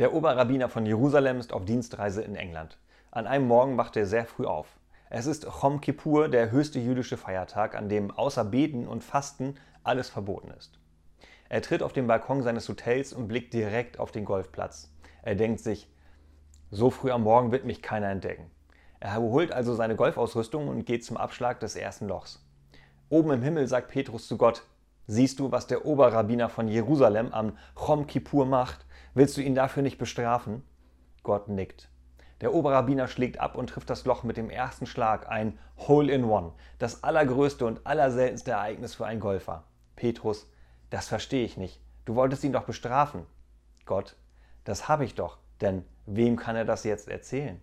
Der Oberrabbiner von Jerusalem ist auf Dienstreise in England. An einem Morgen wacht er sehr früh auf. Es ist Chom Kippur, der höchste jüdische Feiertag, an dem außer Beten und Fasten alles verboten ist. Er tritt auf den Balkon seines Hotels und blickt direkt auf den Golfplatz. Er denkt sich, so früh am Morgen wird mich keiner entdecken. Er holt also seine Golfausrüstung und geht zum Abschlag des ersten Lochs. Oben im Himmel sagt Petrus zu Gott, Siehst du, was der Oberrabbiner von Jerusalem am Chom Kippur macht? Willst du ihn dafür nicht bestrafen? Gott nickt. Der Oberrabbiner schlägt ab und trifft das Loch mit dem ersten Schlag, ein Hole in One, das allergrößte und allerseltenste Ereignis für einen Golfer. Petrus, das verstehe ich nicht. Du wolltest ihn doch bestrafen. Gott, das habe ich doch, denn wem kann er das jetzt erzählen?